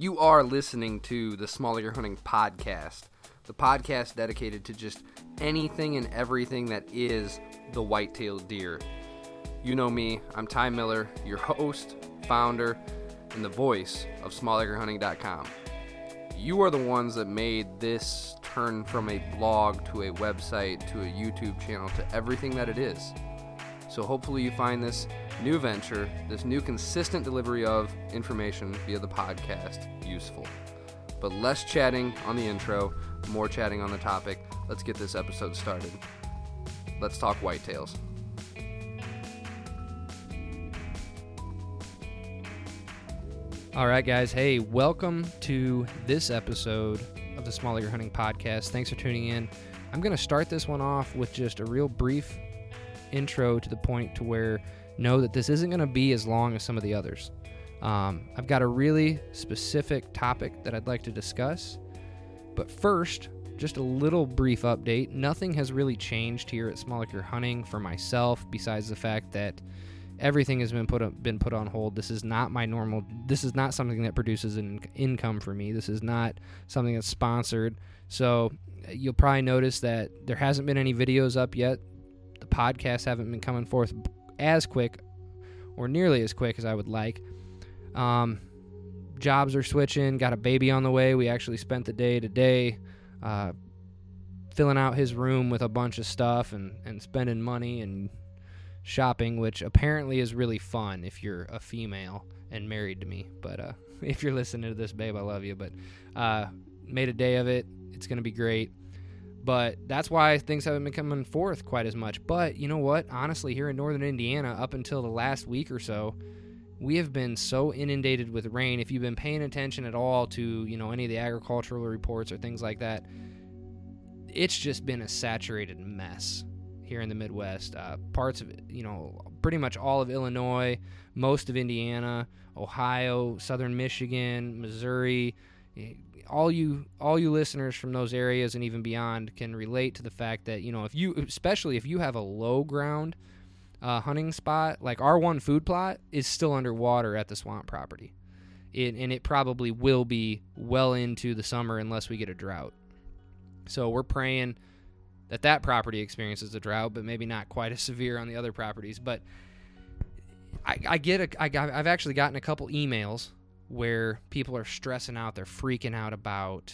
You are listening to the Small Acre Hunting Podcast, the podcast dedicated to just anything and everything that is the white-tailed deer. You know me, I'm Ty Miller, your host, founder, and the voice of SmallAcreHunting.com. You are the ones that made this turn from a blog to a website to a YouTube channel to everything that it is. So hopefully you find this new venture, this new consistent delivery of information via the podcast useful. But less chatting on the intro, more chatting on the topic. Let's get this episode started. Let's talk whitetails. All right, guys. Hey, welcome to this episode of the Small Acre Hunting Podcast. Thanks for tuning in. I'm going to start this one off with just a real brief intro to the point to where know that this isn't going to be as long as some of the others. Um, I've got a really specific topic that I'd like to discuss. But first, just a little brief update. Nothing has really changed here at Small Acre Hunting for myself, besides the fact that everything has been put up, been put on hold. This is not my normal. This is not something that produces an income for me. This is not something that's sponsored. So you'll probably notice that there hasn't been any videos up yet. The podcasts haven't been coming forth as quick or nearly as quick as I would like. Um, jobs are switching. Got a baby on the way. We actually spent the day today uh, filling out his room with a bunch of stuff and, and spending money and shopping, which apparently is really fun if you're a female and married to me. But uh, if you're listening to this, babe, I love you. But uh, made a day of it. It's going to be great. But that's why things haven't been coming forth quite as much. But you know what? Honestly, here in northern Indiana, up until the last week or so, we have been so inundated with rain. If you've been paying attention at all to, you know, any of the agricultural reports or things like that, it's just been a saturated mess here in the Midwest. Uh, parts of, you know, pretty much all of Illinois, most of Indiana, Ohio, southern Michigan, Missouri. All you, all you listeners from those areas and even beyond can relate to the fact that you know if you, especially if you have a low ground uh, hunting spot, like our one food plot is still underwater at the swamp property, it, and it probably will be well into the summer unless we get a drought. So we're praying that that property experiences a drought, but maybe not quite as severe on the other properties. But I, I get a, I, I've actually gotten a couple emails where people are stressing out, they're freaking out about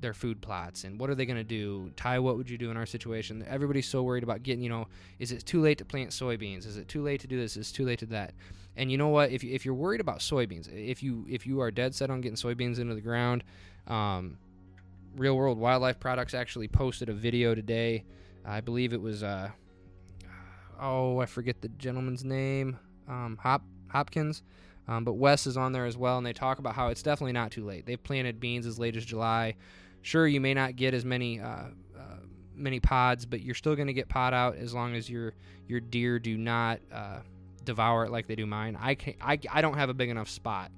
their food plots and what are they going to do? Ty what would you do in our situation? Everybody's so worried about getting you know is it too late to plant soybeans? Is it too late to do this? Is it too late to that? And you know what? If, if you're worried about soybeans if you if you are dead set on getting soybeans into the ground um, Real World Wildlife Products actually posted a video today. I believe it was, uh, oh, I forget the gentleman's name, um, Hop Hopkins. Um, but Wes is on there as well, and they talk about how it's definitely not too late. They've planted beans as late as July. Sure, you may not get as many uh, uh, many pods, but you're still going to get pod out as long as your your deer do not uh, devour it like they do mine. I, can, I I don't have a big enough spot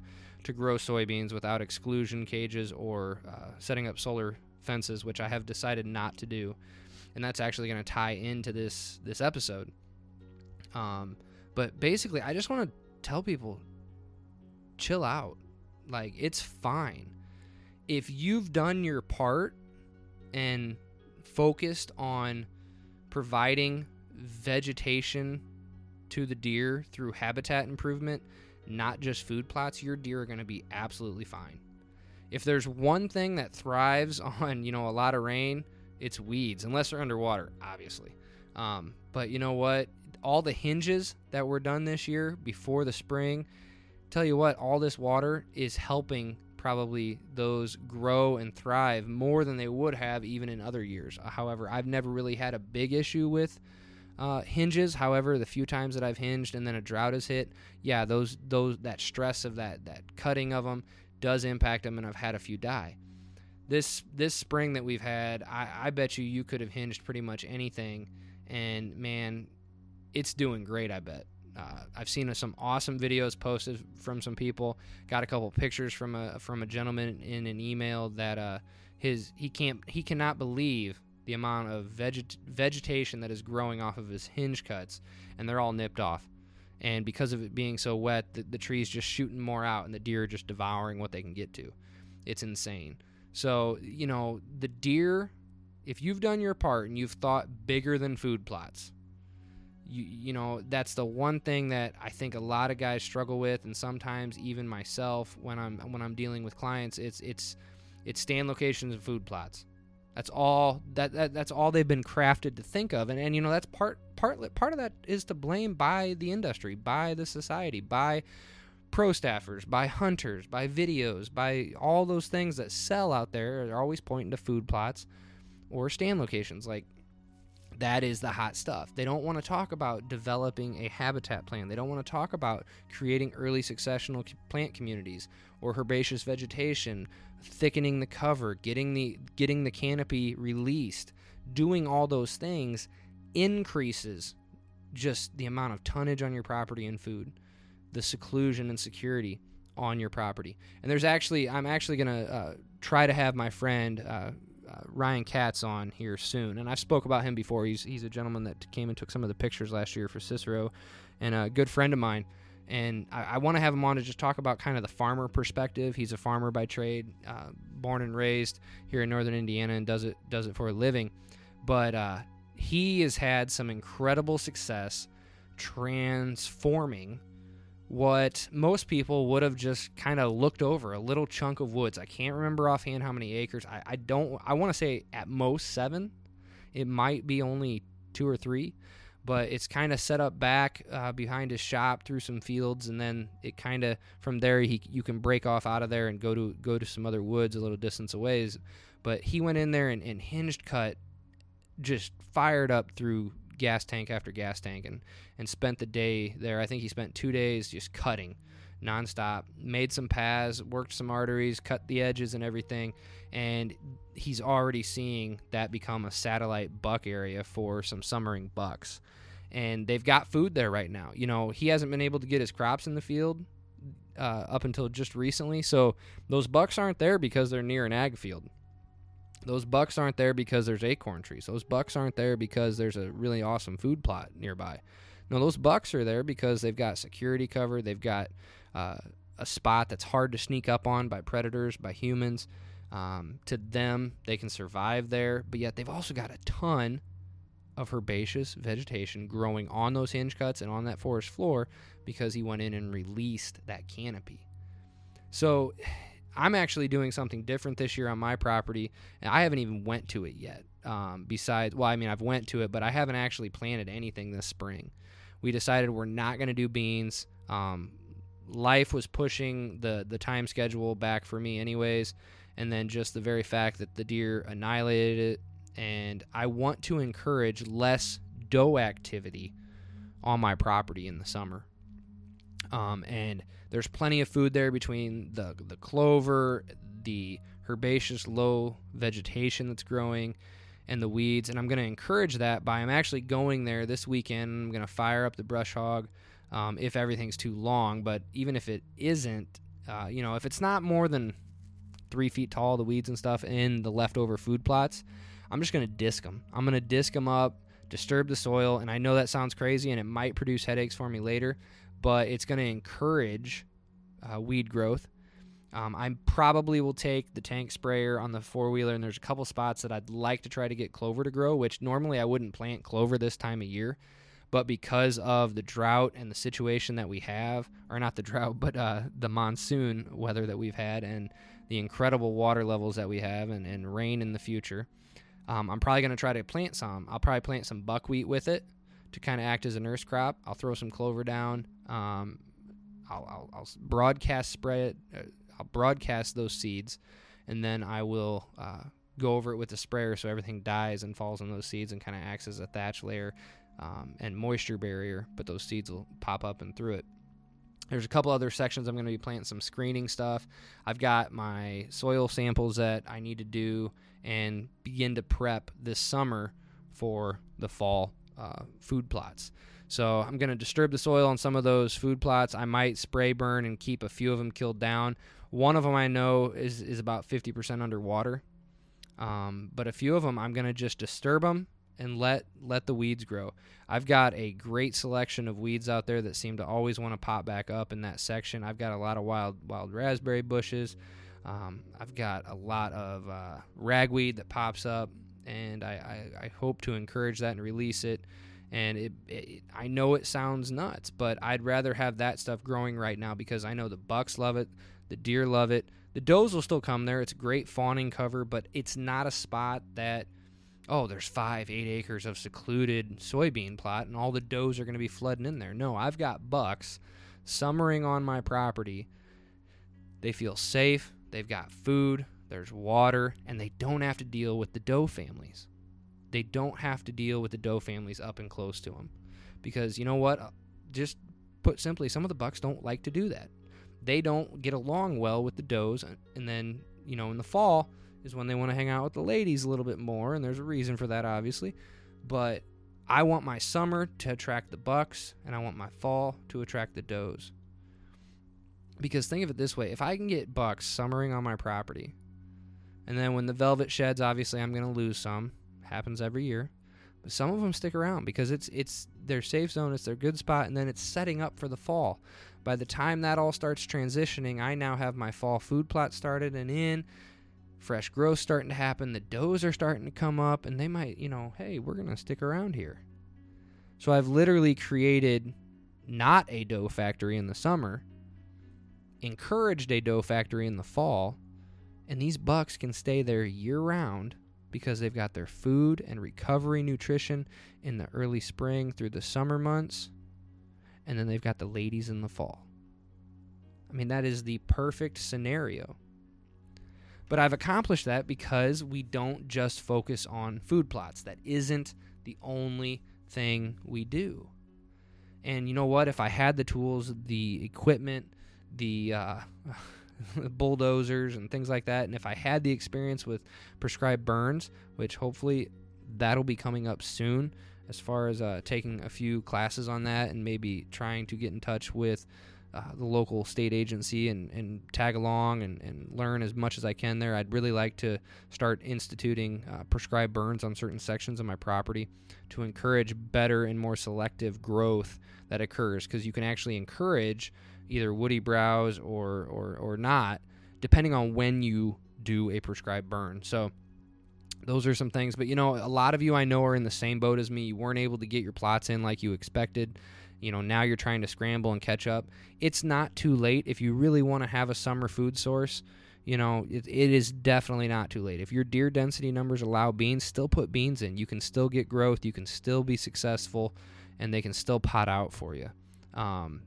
to grow soybeans without exclusion cages or uh, setting up solar fences, which I have decided not to do. And that's actually going to tie into this this episode. Um, but basically, I just want to tell people, chill out. Like it's fine if you've done your part and focused on providing vegetation to the deer through habitat improvement not just food plots, your deer are going to be absolutely fine. If there's one thing that thrives on, you know, a lot of rain, it's weeds, unless they're underwater, obviously. Um, but you know what? All the hinges that were done this year before the spring, tell you what, all this water is helping probably those grow and thrive more than they would have even in other years. However, I've never really had a big issue with uh, hinges. However, the few times that I've hinged and then a drought has hit, yeah, those those that stress of that that cutting of them does impact them, and I've had a few die. This this spring that we've had, I, I bet you you could have hinged pretty much anything, and man, it's doing great. I bet. Uh, I've seen some awesome videos posted from some people. Got a couple pictures from a from a gentleman in an email that uh, his he can't he cannot believe the amount of veget- vegetation that is growing off of his hinge cuts, and they're all nipped off. and because of it being so wet, the, the tree's just shooting more out, and the deer are just devouring what they can get to. It's insane. So you know the deer. If you've done your part and you've thought bigger than food plots, you you know that's the one thing that I think a lot of guys struggle with, and sometimes even myself when I'm when I'm dealing with clients, it's it's it's stand locations and food plots. That's all that, that that's all they've been crafted to think of, and and you know that's part part part of that is to blame by the industry, by the society, by pro staffers, by hunters, by videos, by all those things that sell out there. They're always pointing to food plots or stand locations. Like that is the hot stuff. They don't want to talk about developing a habitat plan. They don't want to talk about creating early successional plant communities or herbaceous vegetation, thickening the cover, getting the getting the canopy released. Doing all those things increases just the amount of tonnage on your property and food, the seclusion and security on your property. And there's actually I'm actually going to uh, try to have my friend uh, uh, Ryan Katz on here soon, and I've spoke about him before. He's he's a gentleman that came and took some of the pictures last year for Cicero, and a good friend of mine. And I, I want to have him on to just talk about kind of the farmer perspective. He's a farmer by trade, uh, born and raised here in northern Indiana, and does it does it for a living. But uh, he has had some incredible success transforming what most people would have just kind of looked over a little chunk of woods. I can't remember offhand how many acres. I, I don't, I want to say at most seven. It might be only two or three, but it's kind of set up back uh, behind his shop through some fields, and then it kind of from there he you can break off out of there and go to go to some other woods a little distance away. But he went in there and, and hinged cut, just fired up through gas tank after gas tank and, and spent the day there. I think he spent two days just cutting nonstop, made some paths, worked some arteries, cut the edges and everything. And he's already seeing that become a satellite buck area for some summering bucks. And they've got food there right now. You know, he hasn't been able to get his crops in the field uh, up until just recently. So those bucks aren't there because they're near an ag field. Those bucks aren't there because there's acorn trees. Those bucks aren't there because there's a really awesome food plot nearby. No, those bucks are there because they've got security cover. They've got uh, a spot that's hard to sneak up on by predators, by humans. Um, to them, they can survive there, but yet they've also got a ton of herbaceous vegetation growing on those hinge cuts and on that forest floor because he went in and released that canopy. So I'm actually doing something different this year on my property, and I haven't even went to it yet. Um, besides, well, I mean, I've went to it, but I haven't actually planted anything this spring. We decided we're not going to do beans. Um, life was pushing the the time schedule back for me, anyways, and then just the very fact that the deer annihilated it, and I want to encourage less doe activity on my property in the summer. Um, and there's plenty of food there between the the clover, the herbaceous low vegetation that's growing, and the weeds. And I'm going to encourage that by I'm actually going there this weekend. I'm going to fire up the brush hog um, if everything's too long. But even if it isn't, uh, you know, if it's not more than three feet tall, the weeds and stuff in the leftover food plots, I'm just going to disc them. I'm going to disc them up, disturb the soil. And I know that sounds crazy and it might produce headaches for me later, but it's going to encourage uh, weed growth. Um, I probably will take the tank sprayer on the four wheeler, and there's a couple spots that I'd like to try to get clover to grow, which normally I wouldn't plant clover this time of year. But because of the drought and the situation that we have, or not the drought, but uh, the monsoon weather that we've had and the incredible water levels that we have and, and rain in the future, um, I'm probably going to try to plant some. I'll probably plant some buckwheat with it to kind of act as a nurse crop. I'll throw some clover down. Um, I'll, I'll, I'll, broadcast spread. Uh, I'll broadcast those seeds, and then I will uh, go over it with the sprayer so everything dies and falls on those seeds and kind of acts as a thatch layer um, and moisture barrier. But those seeds will pop up and through it. There's a couple other sections I'm going to be planting some screening stuff. I've got my soil samples that I need to do and begin to prep this summer for the fall uh, food plots. So I'm going to disturb the soil on some of those food plots. I might spray burn and keep a few of them killed down. One of them I know is, is about 50% underwater. Um, but a few of them I'm going to just disturb them and let let the weeds grow. I've got a great selection of weeds out there that seem to always want to pop back up in that section. I've got a lot of wild wild raspberry bushes. Um, I've got a lot of uh, ragweed that pops up, and I, I, I, hope to encourage that and release it. And it, it, I know it sounds nuts, but I'd rather have that stuff growing right now because I know the bucks love it, the deer love it, the does will still come there. It's great fawning cover, but it's not a spot that oh, there's five, eight acres of secluded soybean plot, and all the does are going to be flooding in there. No, I've got bucks summering on my property. They feel safe. They've got food. There's water, and they don't have to deal with the doe families. They don't have to deal with the doe families up and close to them, because you know what? Uh, just put simply, some of the bucks don't like to do that. They don't get along well with the does, and then you know in the fall is when they want to hang out with the ladies a little bit more, and there's a reason for that, obviously. But I want my summer to attract the bucks, and I want my fall to attract the does. Because think of it this way if I can get bucks summering on my property, and then when the velvet sheds, obviously I'm going to lose some. Happens every year. But some of them stick around because it's it's their safe zone, it's their good spot, and then it's setting up for the fall. By the time that all starts transitioning, I now have my fall food plot started and in fresh growth starting to happen. The does are starting to come up, and they might, you know, hey, we're going to stick around here. So I've literally created not a doe factory in the summer, encouraged a doe factory in the fall, and these bucks can stay there year round because they've got their food and recovery nutrition in the early spring through the summer months, and then they've got the ladies in the fall. I mean, that is the perfect scenario. But I've accomplished that because we don't just focus on food plots. That isn't the only thing we do. And you know what? If I had the tools, the equipment, the uh, bulldozers, and things like that, and if I had the experience with prescribed burns, which hopefully that'll be coming up soon, as far as uh, taking a few classes on that and maybe trying to get in touch with uh, the local state agency and, and tag along and, and learn as much as I can there. I'd really like to start instituting uh, prescribed burns on certain sections of my property to encourage better and more selective growth that occurs because you can actually encourage either woody browse or, or, or not depending on when you do a prescribed burn. So, those are some things. But you know, a lot of you I know are in the same boat as me. You weren't able to get your plots in like you expected you know now you're trying to scramble and catch up it's not too late if you really want to have a summer food source you know it, it is definitely not too late if your deer density numbers allow beans still put beans in you can still get growth you can still be successful and they can still pot out for you um,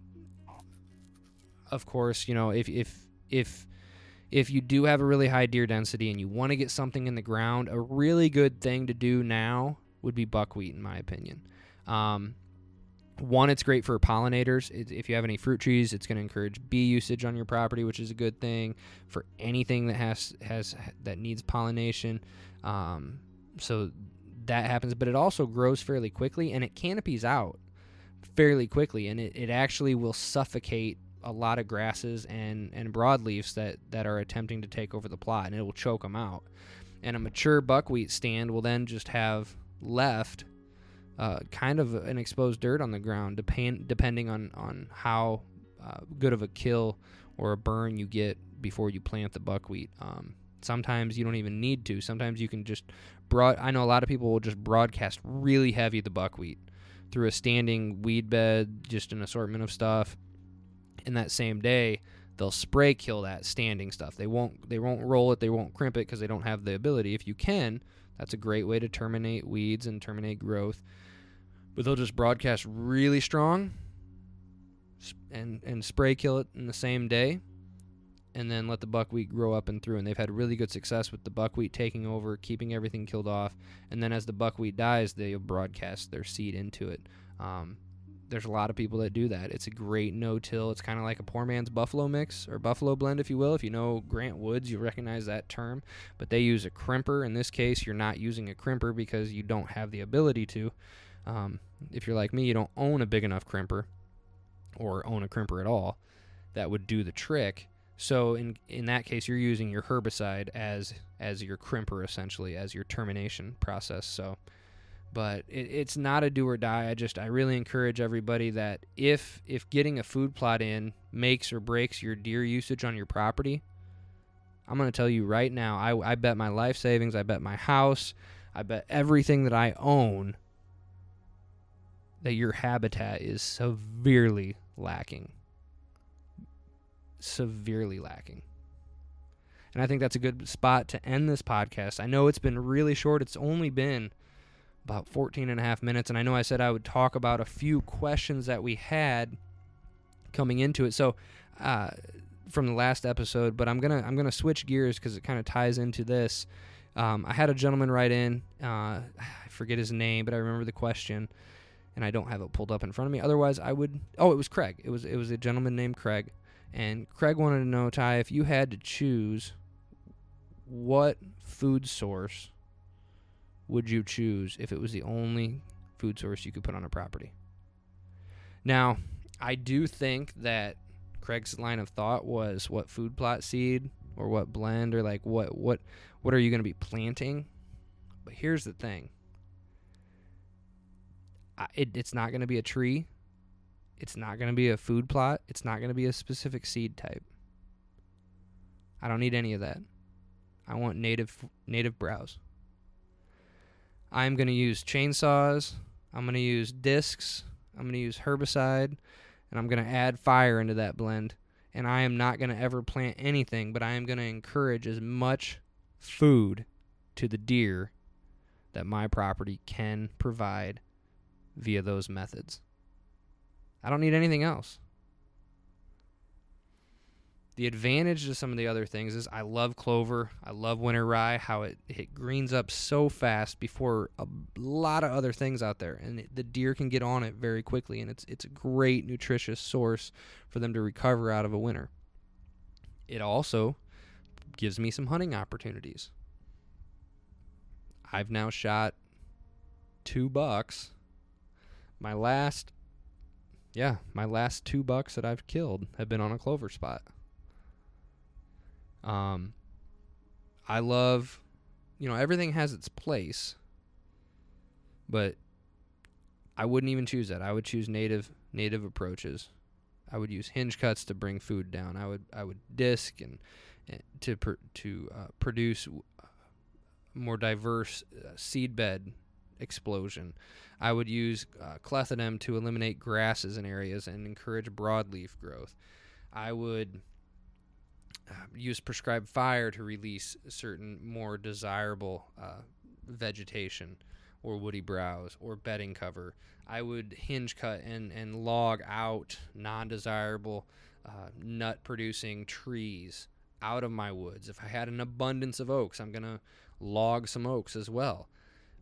of course you know if if if if you do have a really high deer density and you want to get something in the ground a really good thing to do now would be buckwheat in my opinion um, one, it's great for pollinators. If you have any fruit trees, it's going to encourage bee usage on your property, which is a good thing for anything that has has that needs pollination. Um, so that happens, but it also grows fairly quickly and it canopies out fairly quickly, and it, it actually will suffocate a lot of grasses and and broadleafs that that are attempting to take over the plot, and it will choke them out. And a mature buckwheat stand will then just have left uh, kind of an exposed dirt on the ground, depend, depending on on how uh, good of a kill or a burn you get before you plant the buckwheat. Um, sometimes you don't even need to. Sometimes you can just broad. I know a lot of people will just broadcast really heavy the buckwheat through a standing weed bed, just an assortment of stuff. In that same day, they'll spray kill that standing stuff. They won't they won't roll it, they won't crimp it because they don't have the ability. If you can, that's a great way to terminate weeds and terminate growth but they'll just broadcast really strong and and spray kill it in the same day and then let the buckwheat grow up and through and they've had really good success with the buckwheat taking over keeping everything killed off and then as the buckwheat dies they'll broadcast their seed into it um, there's a lot of people that do that. It's a great no-till. It's kind of like a poor man's buffalo mix or buffalo blend if you will. If you know Grant Woods you recognize that term. But they use a crimper. In this case you're not using a crimper because you don't have the ability to. Um, if you're like me, you don't own a big enough crimper or own a crimper at all that would do the trick. So in in that case, you're using your herbicide as as your crimper essentially as your termination process. So, but it, it's not a do or die. I just I really encourage everybody that if if getting a food plot in makes or breaks your deer usage on your property, I'm going to tell you right now. I I bet my life savings. I bet my house. I bet everything that I own that your habitat is severely lacking. Severely lacking. And I think that's a good spot to end this podcast. I know it's been really short. It's only been about 14 and a half minutes. And I know I said I would talk about a few questions that we had coming into it. So, uh, from the last episode, but I'm gonna I'm gonna switch gears because it kind of ties into this. Um, I had a gentleman write in. Uh, I forget his name, but I remember the question, and I don't have it pulled up in front of me. Otherwise, I would. Oh, it was Craig. It was it was a gentleman named Craig, and Craig wanted to know, Ty, if you had to choose, what food source would you choose if it was the only food source you could put on a property? Now, I do think that Craig's line of thought was what food plot seed or what blend or like what what what are you going to be planting? But here's the thing. I, it, it's not going to be a tree. It's not going to be a food plot. It's not going to be a specific seed type. I don't need any of that. I want native native browse. I'm going to use chainsaws. I'm going to use discs. I'm going to use herbicide. And I'm going to add fire into that blend. And I am not going to ever plant anything, but I am going to encourage as much food to the deer that my property can provide via those methods. I don't need anything else. The advantage to some of the other things is I love clover. I love winter rye, how it, it greens up so fast before a lot of other things out there. And the deer can get on it very quickly. And it's, it's a great nutritious source for them to recover out of a winter. It also gives me some hunting opportunities. I've now shot two bucks. My last, yeah, my last two bucks that I've killed have been on a clover spot. Um, I love, you know, everything has its place, but I wouldn't even choose that. I would choose native native approaches. I would use hinge cuts to bring food down. I would I would disc and, and to pr- to uh, produce more diverse uh, seed bed explosion. I would use uh, to eliminate grasses in areas and encourage broadleaf growth. I would uh, use prescribed fire to release certain more desirable uh, vegetation or woody browse or bedding cover. I would hinge cut and, and log out non desirable uh, nut producing trees out of my woods. If I had an abundance of oaks, I'm going to log some oaks as well.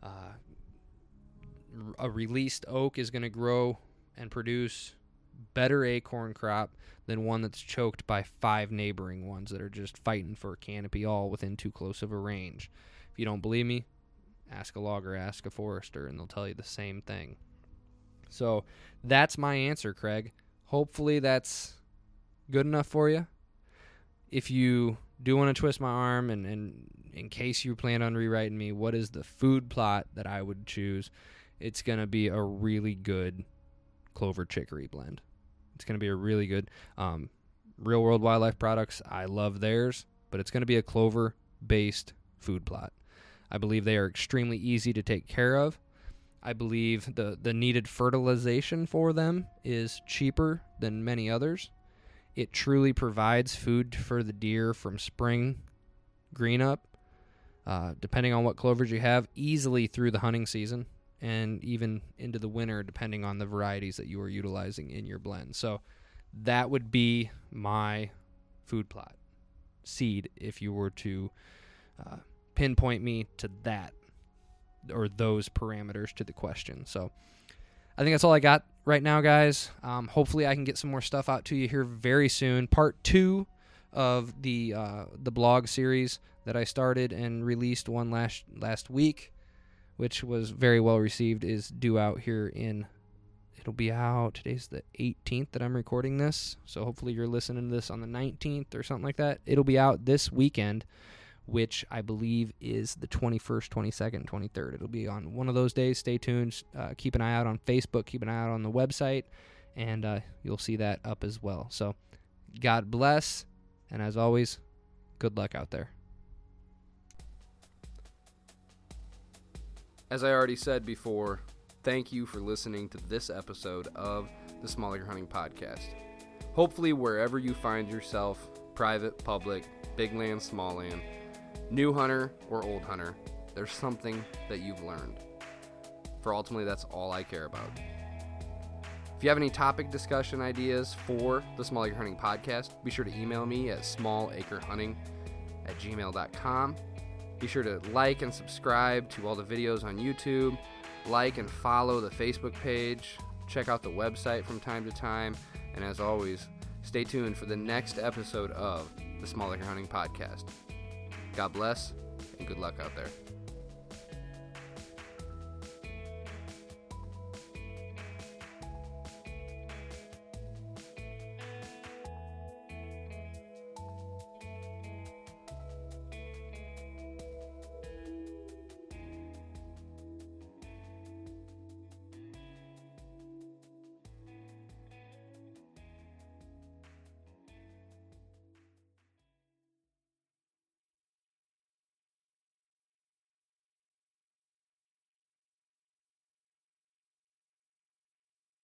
Uh, a released oak is going to grow and produce better acorn crop than one that's choked by five neighboring ones that are just fighting for a canopy all within too close of a range. If you don't believe me, ask a logger, ask a forester, and they'll tell you the same thing. So that's my answer, Craig. Hopefully that's good enough for you. If you do want to twist my arm and, and in case you plan on rewriting me, what is the food plot that I would choose? It's going to be a really good clover chicory blend. It's going to be a really good um, Real World Wildlife Products. I love theirs, but it's going to be a clover based food plot. I believe they are extremely easy to take care of. I believe the, the needed fertilization for them is cheaper than many others. It truly provides food for the deer from spring green up, uh, depending on what clovers you have, easily through the hunting season and even into the winter, depending on the varieties that you are utilizing in your blend. So that would be my food plot seed if you were to uh, pinpoint me to that or those parameters to the question. So I think that's all I got right now, guys. Um, hopefully, I can get some more stuff out to you here very soon. Part two of the uh, the blog series that I started and released one last last week which was very well received, is due out here in. It'll be out. Today's the 18th that I'm recording this, so hopefully you're listening to this on the 19th or something like that. It'll be out this weekend which I believe is the 21st, 22nd, 23rd. It'll be on one of those days. Stay tuned. Uh, keep an eye out on Facebook. Keep an eye out on the website, and uh, you'll see that up as well. So, God bless, and as always, good luck out there. As I already said before, thank you for listening to this episode of the Small Acre Hunting Podcast. Hopefully, wherever you find yourself, private, public, big land, small land, new hunter or old hunter, there's something that you've learned. For ultimately, that's all I care about. If you have any topic discussion ideas for the Small Acre Hunting Podcast, be sure to email me at smallacrehunting at gmail.com. Be sure to like and subscribe to all the videos on YouTube, like and follow the Facebook page, check out the website from time to time, and as always, stay tuned for the next episode of the Small Acre Hunting Podcast. God bless and good luck out there.